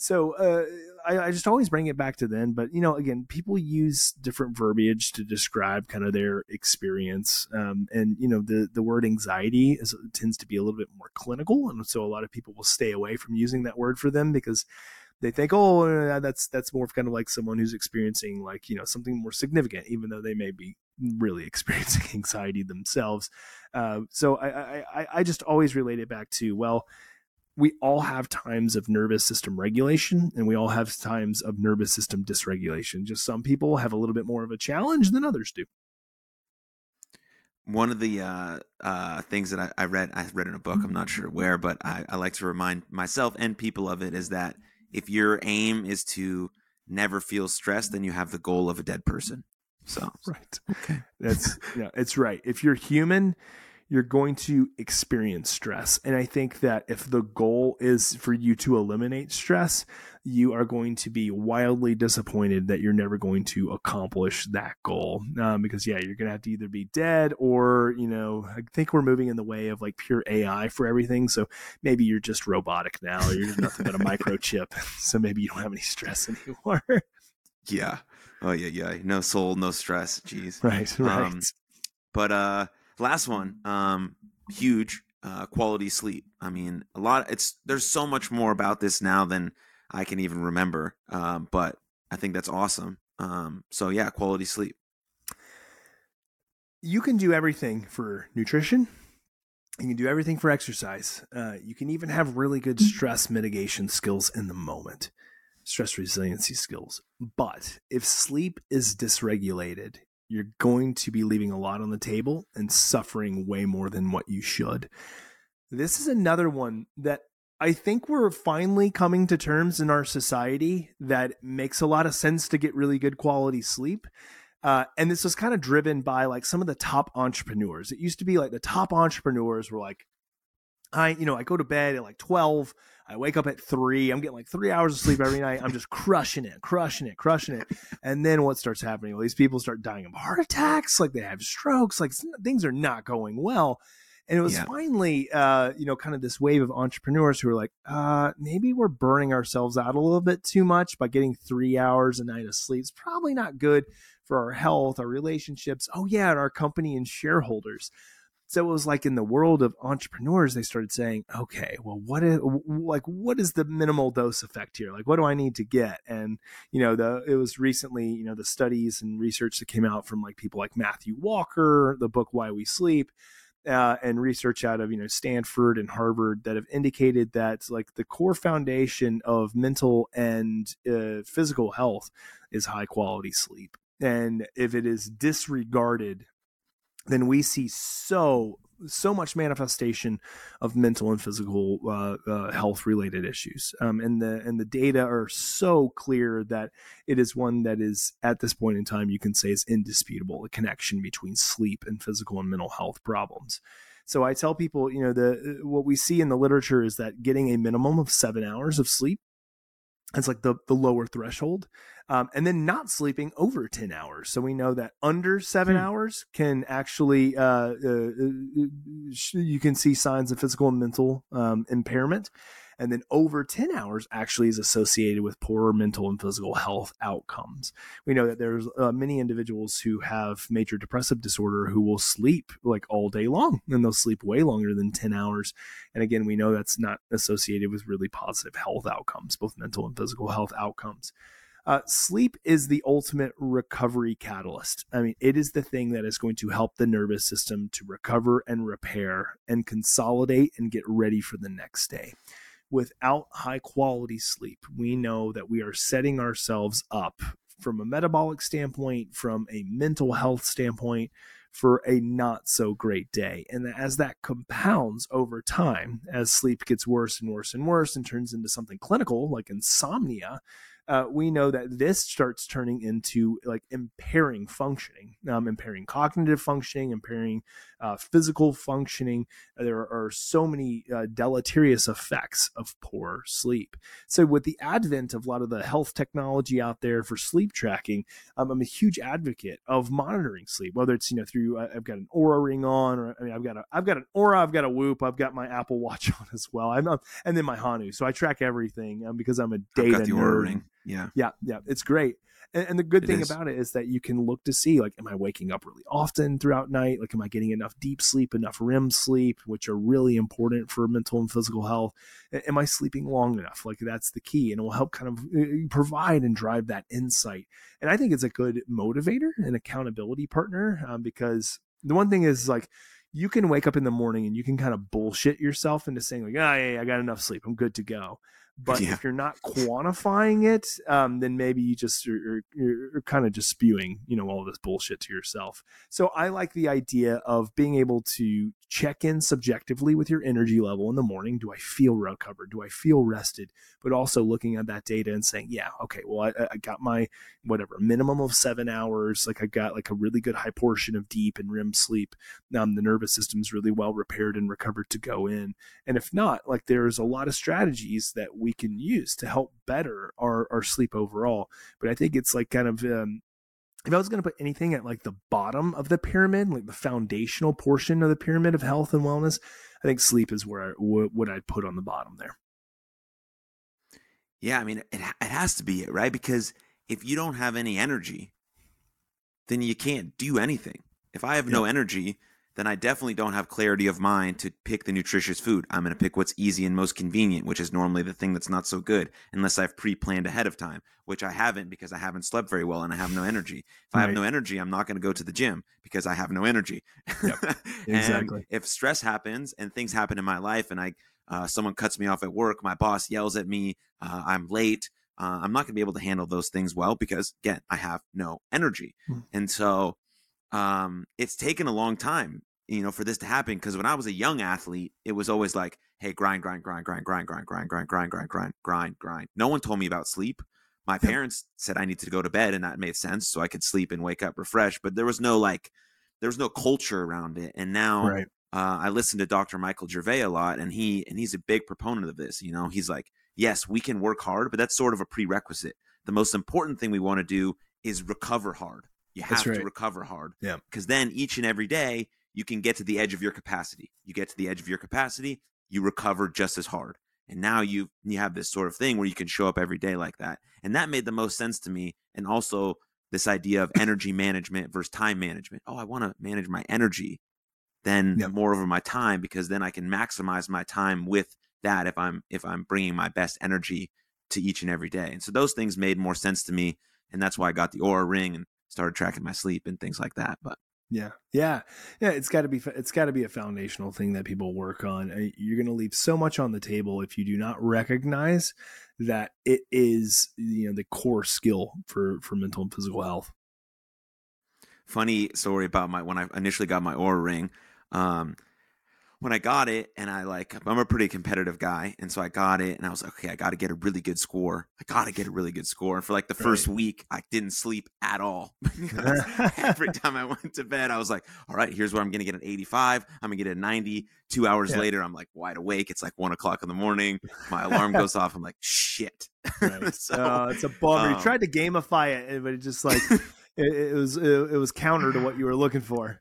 So uh, I, I, just always bring it back to then. But you know, again, people use different verbiage to describe kind of their experience, um, and you know, the the word anxiety is, tends to be a little bit more clinical, and so a lot of people will stay away from using that word for them because they think, oh, that's that's more kind of like someone who's experiencing like you know something more significant, even though they may be really experiencing anxiety themselves. Uh, so I, I I just always relate it back to well we all have times of nervous system regulation and we all have times of nervous system dysregulation. Just some people have a little bit more of a challenge than others do. one of the uh, uh, things that I, I, read, I read in a book. I'm not sure where, but I, I like to remind myself and people of it is that if your aim is to never feel stressed, then you have the goal of a dead person. So right, okay, that's yeah, it's right. If you're human, you're going to experience stress. And I think that if the goal is for you to eliminate stress, you are going to be wildly disappointed that you're never going to accomplish that goal. Um, because, yeah, you're going to have to either be dead or, you know, I think we're moving in the way of like pure AI for everything. So maybe you're just robotic now, or you're nothing but a microchip. So maybe you don't have any stress anymore. yeah. Oh, yeah, yeah. No soul, no stress. Jeez. Right, right. Um, but, uh, Last one, um, huge uh, quality sleep. I mean, a lot. It's there's so much more about this now than I can even remember. Um, but I think that's awesome. Um, so yeah, quality sleep. You can do everything for nutrition. You can do everything for exercise. Uh, you can even have really good stress mitigation skills in the moment, stress resiliency skills. But if sleep is dysregulated, you're going to be leaving a lot on the table and suffering way more than what you should. This is another one that I think we're finally coming to terms in our society that makes a lot of sense to get really good quality sleep. Uh, and this was kind of driven by like some of the top entrepreneurs. It used to be like the top entrepreneurs were like, I, you know, I go to bed at like 12. I wake up at three. I'm getting like three hours of sleep every night. I'm just crushing it, crushing it, crushing it. And then what starts happening? Well, these people start dying of heart attacks, like they have strokes, like things are not going well. And it was yeah. finally, uh, you know, kind of this wave of entrepreneurs who were like, uh, maybe we're burning ourselves out a little bit too much by getting three hours a night of sleep. It's probably not good for our health, our relationships. Oh, yeah, and our company and shareholders. So it was like in the world of entrepreneurs, they started saying, okay, well, what is like what is the minimal dose effect here? Like, what do I need to get? And you know, the it was recently, you know, the studies and research that came out from like people like Matthew Walker, the book Why We Sleep. Uh, and research out of you know Stanford and Harvard that have indicated that like the core foundation of mental and uh, physical health is high quality sleep, and if it is disregarded then we see so so much manifestation of mental and physical uh, uh, health related issues, um, and the and the data are so clear that it is one that is at this point in time you can say is indisputable a connection between sleep and physical and mental health problems. So I tell people, you know, the what we see in the literature is that getting a minimum of seven hours of sleep it's like the the lower threshold um, and then not sleeping over 10 hours so we know that under seven hmm. hours can actually uh, uh, uh you can see signs of physical and mental um, impairment and then over 10 hours actually is associated with poorer mental and physical health outcomes. We know that there's uh, many individuals who have major depressive disorder who will sleep like all day long and they'll sleep way longer than 10 hours. And again, we know that's not associated with really positive health outcomes, both mental and physical health outcomes. Uh, sleep is the ultimate recovery catalyst. I mean, it is the thing that is going to help the nervous system to recover and repair and consolidate and get ready for the next day without high quality sleep, we know that we are setting ourselves up from a metabolic standpoint, from a mental health standpoint, for a not so great day. And as that compounds over time, as sleep gets worse and worse and worse and turns into something clinical like insomnia, uh, we know that this starts turning into like impairing functioning, um, impairing cognitive functioning, impairing uh, physical functioning. There are so many uh, deleterious effects of poor sleep. So, with the advent of a lot of the health technology out there for sleep tracking, um, I'm a huge advocate of monitoring sleep. Whether it's you know through uh, I've got an Oura ring on, or I mean I've got a I've got an Oura, I've got a Whoop, I've got my Apple Watch on as well. I'm, and then my Hanu. So I track everything um, because I'm a data nerd. Yeah. Yeah. Yeah. It's great. And, and the good it thing is. about it is that you can look to see like, am I waking up really often throughout night? Like, am I getting enough deep sleep, enough REM sleep, which are really important for mental and physical health? Am I sleeping long enough? Like, that's the key. And it will help kind of uh, provide and drive that insight. And I think it's a good motivator and accountability partner um, because the one thing is like, you can wake up in the morning and you can kind of bullshit yourself into saying like, oh, yeah, I got enough sleep. I'm good to go But Yeah. if you're not quantifying it, um, then maybe you just are, you're, you're kind of just spewing, you know, all this bullshit to yourself. So I like the idea of being able to check in subjectively with your energy level in the morning. Do I feel recovered? Do I feel rested? But also looking at that data and saying, yeah, okay, well, I, I got my whatever minimum of seven hours. Like I got like a really good high portion of deep and REM sleep. Um, the nervous system's really well repaired and recovered to go in. And if not, like there's a lot of strategies that we can use to help better our, our sleep overall. But I think it's like kind of um, if I was going to put anything at like the bottom of the pyramid, like the foundational portion of the pyramid of health and wellness, I think sleep is where I, what, I'd put on the bottom there. Yeah, I mean, it, it has to be it, right? Because if you don't have any energy, then you can't do anything. If I have no energy, then I definitely don't have clarity of mind to pick the nutritious food. I'm going to pick what's easy and most convenient, which is normally the thing that's not so good, unless I've pre planned ahead of time, which I haven't because I haven't slept very well and I have no energy. If I have no energy, I'm not going to go to the gym because I have no energy. And exactly. if stress happens and things happen in my life and I uh, someone cuts me off at work, my boss yells at me, uh, I'm late. Uh, I'm not going to be able to handle those things well because again, I have no energy, Hmm. and so um, it's taken a long time, you know, for this to happen. Because when I was a young athlete, it was always like, "Hey, grind, grind, grind, grind, grind, grind, grind, grind, grind, grind, grind, grind, grind." No one told me about sleep. My parents said I needed to go to bed, and that made sense, so I could sleep and wake up refreshed. But there was no like, there was no culture around it. And now, Right. uh, I listen to Dr. Michael Gervais a lot, and he and he's a big proponent of this. You know, he's like, yes, we can work hard, but that's sort of a prerequisite. The most important thing we want to do is recover hard. You have to recover hard. Yeah. Because then each and every day you can get to the edge of your capacity. You get to the edge of your capacity, you recover just as hard. And now you you have this sort of thing where you can show up every day like that. And that made the most sense to me. And also this idea of energy management versus time management. Oh, I want to manage my energy then Yep. more over my time because then I can maximize my time with that if I'm if I'm bringing my best energy to each and every day. And so those things made more sense to me and that's why I got the Oura ring and started tracking my sleep and things like that. But Yeah, yeah, yeah. It's got to be. It's got to be a foundational thing that people work on. Uh, You're going to leave so much on the table if you do not recognize that it is, you know, the core skill for for mental and physical health. funny story about my when I initially got my Oura ring. Um, when I got it, and I like, I'm a pretty competitive guy, and so I got it, and I was like, okay, I got to get a really good score. I got to get a really good score. And for like the first week, I didn't sleep at all. Every time I went to bed, I was like, all right, here's where I'm going to get an 85. I'm going to get a 90. Two hours Yeah. later, I'm like wide awake. It's like one o'clock in the morning. My alarm goes off. I'm like, shit. Right. so, uh, it's a bummer. um, you tried to gamify it, but it just like it, it was it, it was counter to what you were looking for.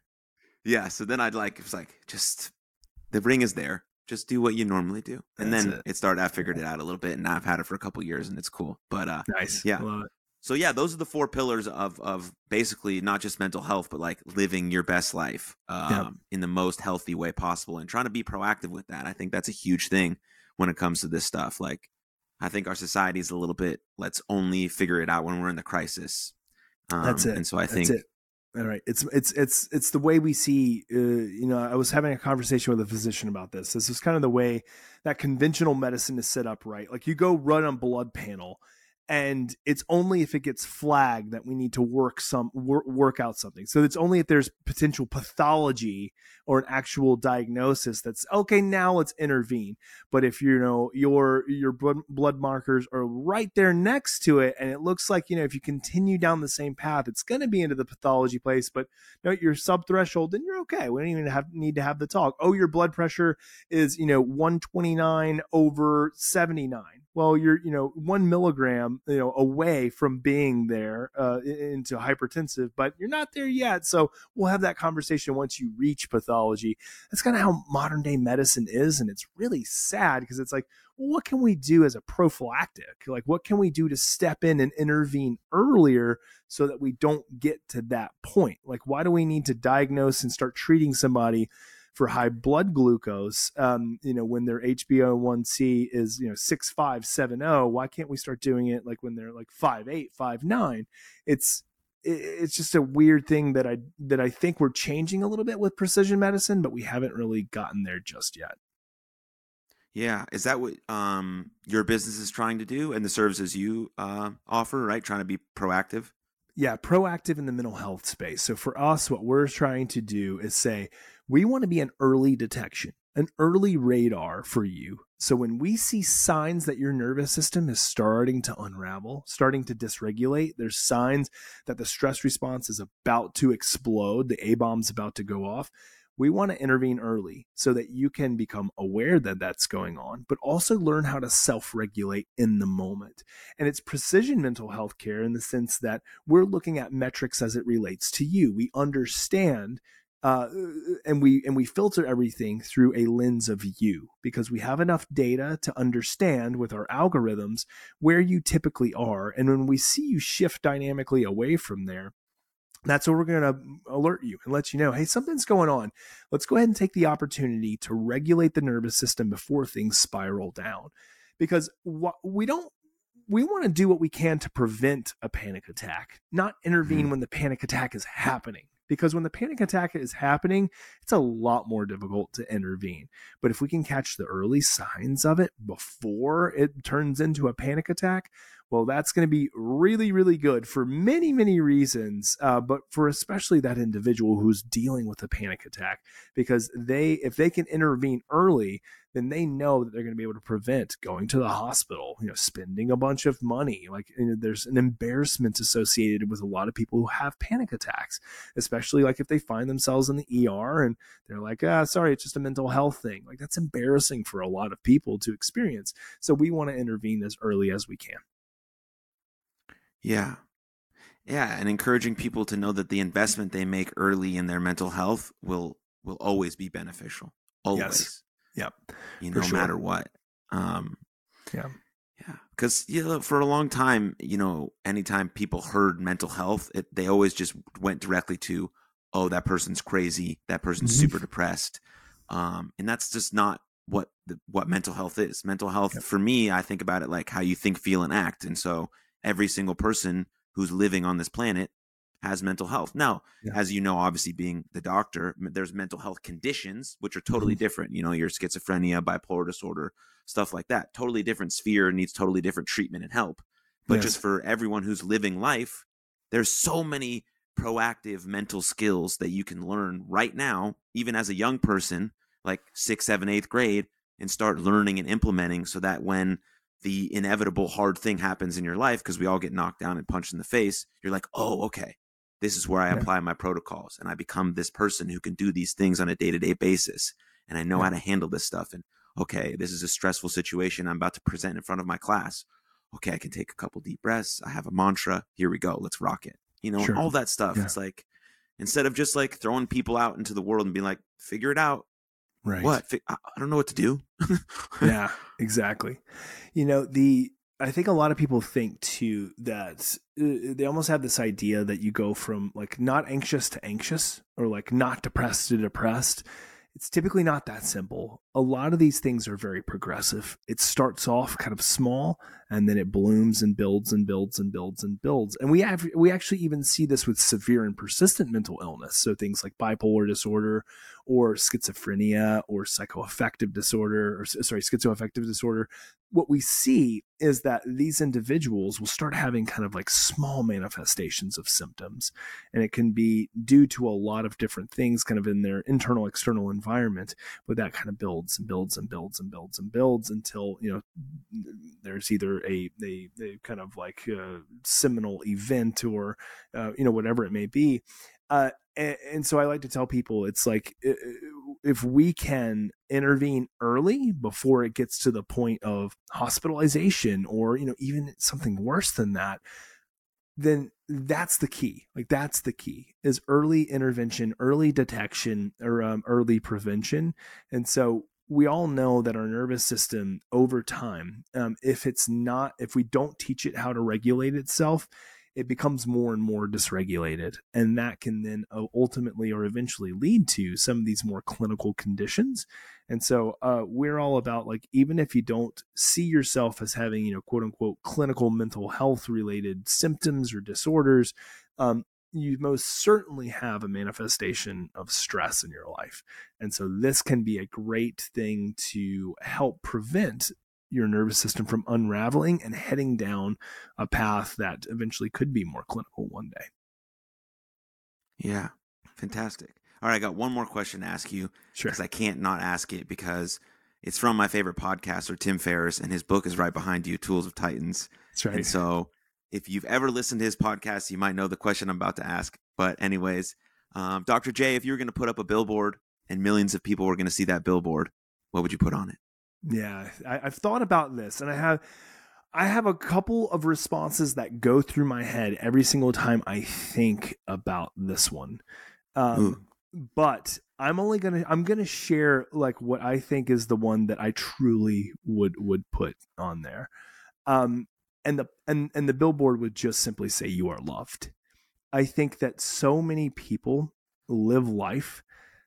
yeah so then i'd like it was like just the ring is there just do what you normally do and That's then it. it. started i figured it out a little bit and i've had it for a couple years and it's cool but uh Nice. Yeah. So yeah those are the four pillars of of basically not just mental health but like living your best life um Yeah. in the most healthy way possible and trying to be proactive with that i think that's a huge thing when it comes to this stuff like i think our society is a little bit let's only figure it out when we're in the crisis um, That's it. and so i That's think it. All right. It's it's it's it's the way we see. Uh, you know, I was having a conversation with a physician about this. This is kind of the way that conventional medicine is set up. Right. Like you go run a blood panel, and it's only if it gets flagged that we need to work some work, work out something. So it's only if there's potential pathology or an actual diagnosis that's okay. Now let's intervene. But if you know your your blood, markers are right there next to it, and it looks like you know if you continue down the same path, it's going to be into the pathology place. But no, you're sub threshold, then you're okay. We don't even have need to have the talk. Oh, your blood pressure is you know 129 over 79. Well, you're you know one milligram you know away from being there uh, into hypertensive, but you're not there yet. So we'll have that conversation once you reach pathology. That's kind of how modern day medicine is, and it's really sad because it's like, what can we do as a prophylactic? Like, what can we do to step in and intervene earlier so that we don't get to that point? Like, why do we need to diagnose and start treating somebody? For high blood glucose, um, you know, when their HbA1c is you know six five seven zero, why can't we start doing it like when they're like five eight five nine? It's it's just a weird thing that I that I think we're changing a little bit with precision medicine, but we haven't really gotten there just yet. Yeah, is that what um, your business is trying to do, and the services you uh, offer? Right, trying to be proactive. Yeah, proactive in the mental health space. So for us, what we're trying to do is say we want to be an early detection, an early radar for you. So when we see signs that your nervous system is starting to unravel, starting to dysregulate, there's signs that the stress response is about to explode, the A bomb's about to go off we want to intervene early so that you can become aware that that's going on, but also learn how to self regulate in the moment. And it's precision mental health care in the sense that we're looking at metrics as it relates to you. We understand. Uh, and we and we filter everything through a lens of you because we have enough data to understand with our algorithms where you typically are. And when we see you shift dynamically away from there that's what we're going to alert you and let you know hey something's going on. Let's go ahead and take the opportunity to regulate the nervous system before things spiral down. Because we don't we want to do what we can to prevent a panic attack not intervene mm-hmm. when the panic attack is happening because when the panic attack is happening it's a lot more difficult to intervene. But if we can catch the early signs of it before it turns into a panic attack well, that's going to be really, really good for many, many reasons, uh, but for especially that individual who's dealing with a panic attack, because they, if they can intervene early, then they know that they're going to be able to prevent going to the hospital, you know, spending a bunch of money. Like you know, there's an embarrassment associated with a lot of people who have panic attacks, especially like if they find themselves in the ER and they're like, ah, sorry, it's just a mental health thing. Like that's embarrassing for a lot of people to experience. So we want to intervene as early as we can. Yeah. Yeah, and encouraging people to know that the investment they make early in their mental health will will always be beneficial. Always. Yes. Yep. You know, no sure. matter what. Um yeah. Yeah. Because you know, for a long time, you know, anytime people heard mental health, it, they always just went directly to, oh, that person's crazy, that person's mm-hmm. super depressed. Um, and that's just not what the, what mental health is. Mental health yep. for me, I think about it like how you think, feel, and act. And so every single person who's living on this planet has mental health. Now, yeah. as you know, obviously being the doctor, there's mental health conditions which are totally mm-hmm. different. You know, your schizophrenia, bipolar disorder, stuff like that. Totally different sphere needs totally different treatment and help. But yes. just for everyone who's living life, there's so many proactive mental skills that you can learn right now, even as a young person, like sixth, seventh, eighth grade, and start learning and implementing so that when the inevitable hard thing happens in your life because we all get knocked down and punched in the face, you're like, oh, okay, this is where I yeah. apply my protocols and I become this person who can do these things on a day to day basis. And I know yeah. how to handle this stuff. And okay, this is a stressful situation I'm about to present in front of my class. Okay, I can take a couple deep breaths. I have a mantra. Here we go. Let's rock it. You know, sure. all that stuff. Yeah. It's like, instead of just like throwing people out into the world and being like, figure it out, Right. What? I don't know what to do. yeah, exactly. You know, the I think a lot of people think too that uh, they almost have this idea that you go from like not anxious to anxious or like not depressed to depressed. It's typically not that simple. A lot of these things are very progressive. It starts off kind of small and then it blooms and builds and builds and builds and builds. And we have we actually even see this with severe and persistent mental illness. So things like bipolar disorder or schizophrenia or psychoaffective disorder or sorry, schizoaffective disorder. What we see is that these individuals will start having kind of like small manifestations of symptoms. And it can be due to a lot of different things kind of in their internal external environment, but that kind of builds and builds and builds and builds and builds until, you know, there's either a, a, a kind of like a seminal event or, uh, you know, whatever it may be. Uh, and, and, so I like to tell people it's like if we can intervene early before it gets to the point of hospitalization or you know even something worse than that, then that's the key. Like that's the key is early intervention, early detection, or um, early prevention. And so we all know that our nervous system over time, um, if it's not, if we don't teach it how to regulate itself, it becomes more and more dysregulated. And that can then uh, ultimately or eventually lead to some of these more clinical conditions. And so uh, we're all about like, even if you don't see yourself as having, you know, quote unquote, clinical mental health related symptoms or disorders, um, you most certainly have a manifestation of stress in your life. And so this can be a great thing to help prevent your nervous system from unraveling and heading down a path that eventually could be more clinical one day. Yeah, fantastic. All right, I got one more question to ask you Sure. because I can't not ask it because it's from my favorite podcaster, Tim Ferriss, and his book is right behind you, Tools of Titans. That's right. And so, if you've ever listened to his podcast, you might know the question I'm about to ask. But, anyways, um, Dr. Jay, if you were going to put up a billboard and millions of people were going to see that billboard, what would you put on it? Yeah, I, I've thought about this, and I have, I have a couple of responses that go through my head every single time I think about this one. Um, but I'm only gonna, I'm gonna share like what I think is the one that I truly would would put on there. Um, and the and and the billboard would just simply say "You are loved." I think that so many people live life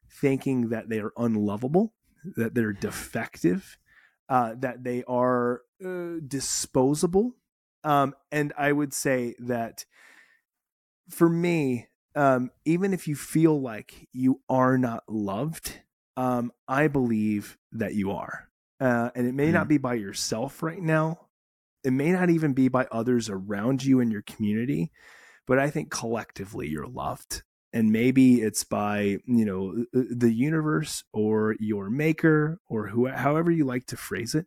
thinking that they are unlovable, that they're defective, uh, that they are uh, disposable. Um, and I would say that for me, um, even if you feel like you are not loved, um, I believe that you are. Uh, and it may not be by yourself right now. It may not even be by others around you in your community, but I think collectively you're loved. And maybe it's by you know uh, uh, the universe or your maker or who however you like to phrase it.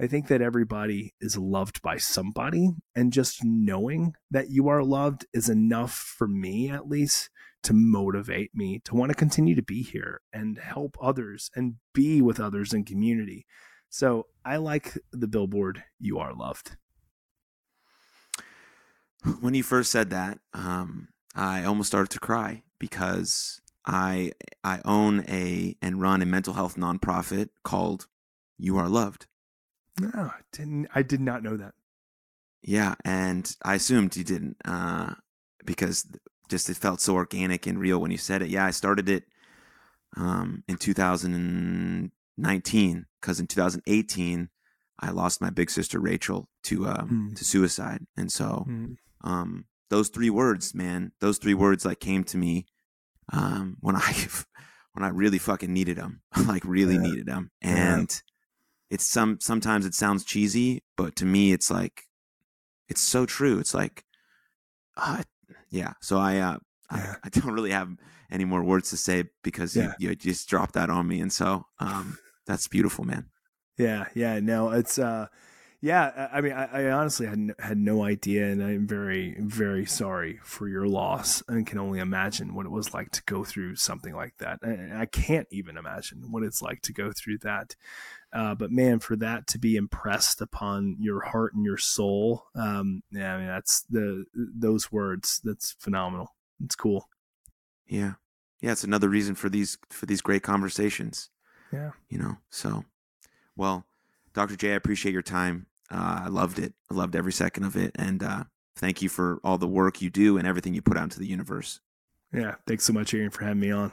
I think that everybody is loved by somebody and just knowing that you are loved is enough for me at least to motivate me to want to continue to be here and help others and be with others in community so i like the billboard you are loved When you first said that, um, I almost started to cry because I I own a and run a mental health nonprofit called You Are Loved. no I didn't i did not know that Yeah, and I assumed you didn't uh, because just it felt so organic and real when you said it. Yeah, I started it um, in 2019 because in 2018 I lost my big sister Rachel to um, Hmm. to suicide, and so Hmm. um, those three words, man, those three words like came to me um, when I when I really fucking needed them, like really Yeah. needed them, Yeah. and it's some sometimes it sounds cheesy, but to me it's like it's so true. It's like, uh, yeah. So I uh, Yeah. I, I don't really have any more words to say because Yeah. you, you just dropped that on me, and so um, that's beautiful, man. Yeah, yeah, no, it's uh yeah, I mean I, I honestly had no, had no idea and I'm very very sorry for your loss and can only imagine what it was like to go through something like that. And I can't even imagine what it's like to go through that. Uh, but man, for that to be impressed upon your heart and your soul, um, yeah, I mean that's the those words. That's phenomenal. It's cool. Yeah, yeah. It's another reason for these for these great conversations. Yeah. you know. So, well, Dr. Jay, I appreciate your time. Uh, I loved it. I loved every second of it, and uh, thank you for all the work you do and everything you put out into the universe. Yeah. Thanks so much, Aaron, for having me on.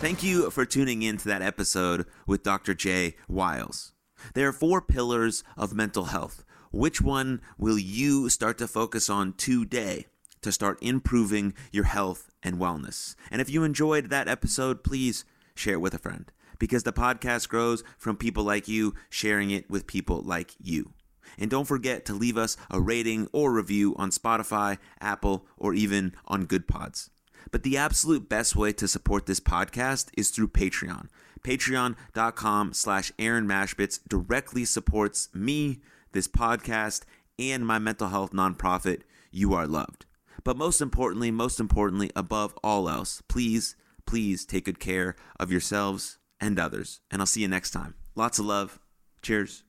Thank you for tuning in to that episode with Dr. Jay Wiles. There are four pillars of mental health. Which one will you start to focus on today to start improving your health and wellness? And if you enjoyed that episode, please share it with a friend because the podcast grows from people like you sharing it with people like you. And don't forget to leave us a rating or review on Spotify, Apple, or even on Good Pods. But the absolute best way to support this podcast is through Patreon. Patreon.com slash Aaron Machbitz directly supports me, this podcast, and my mental health nonprofit, You Are Loved. But most importantly, most importantly, above all else, please, please take good care of yourselves and others. And I'll see you next time. Lots of love. Cheers.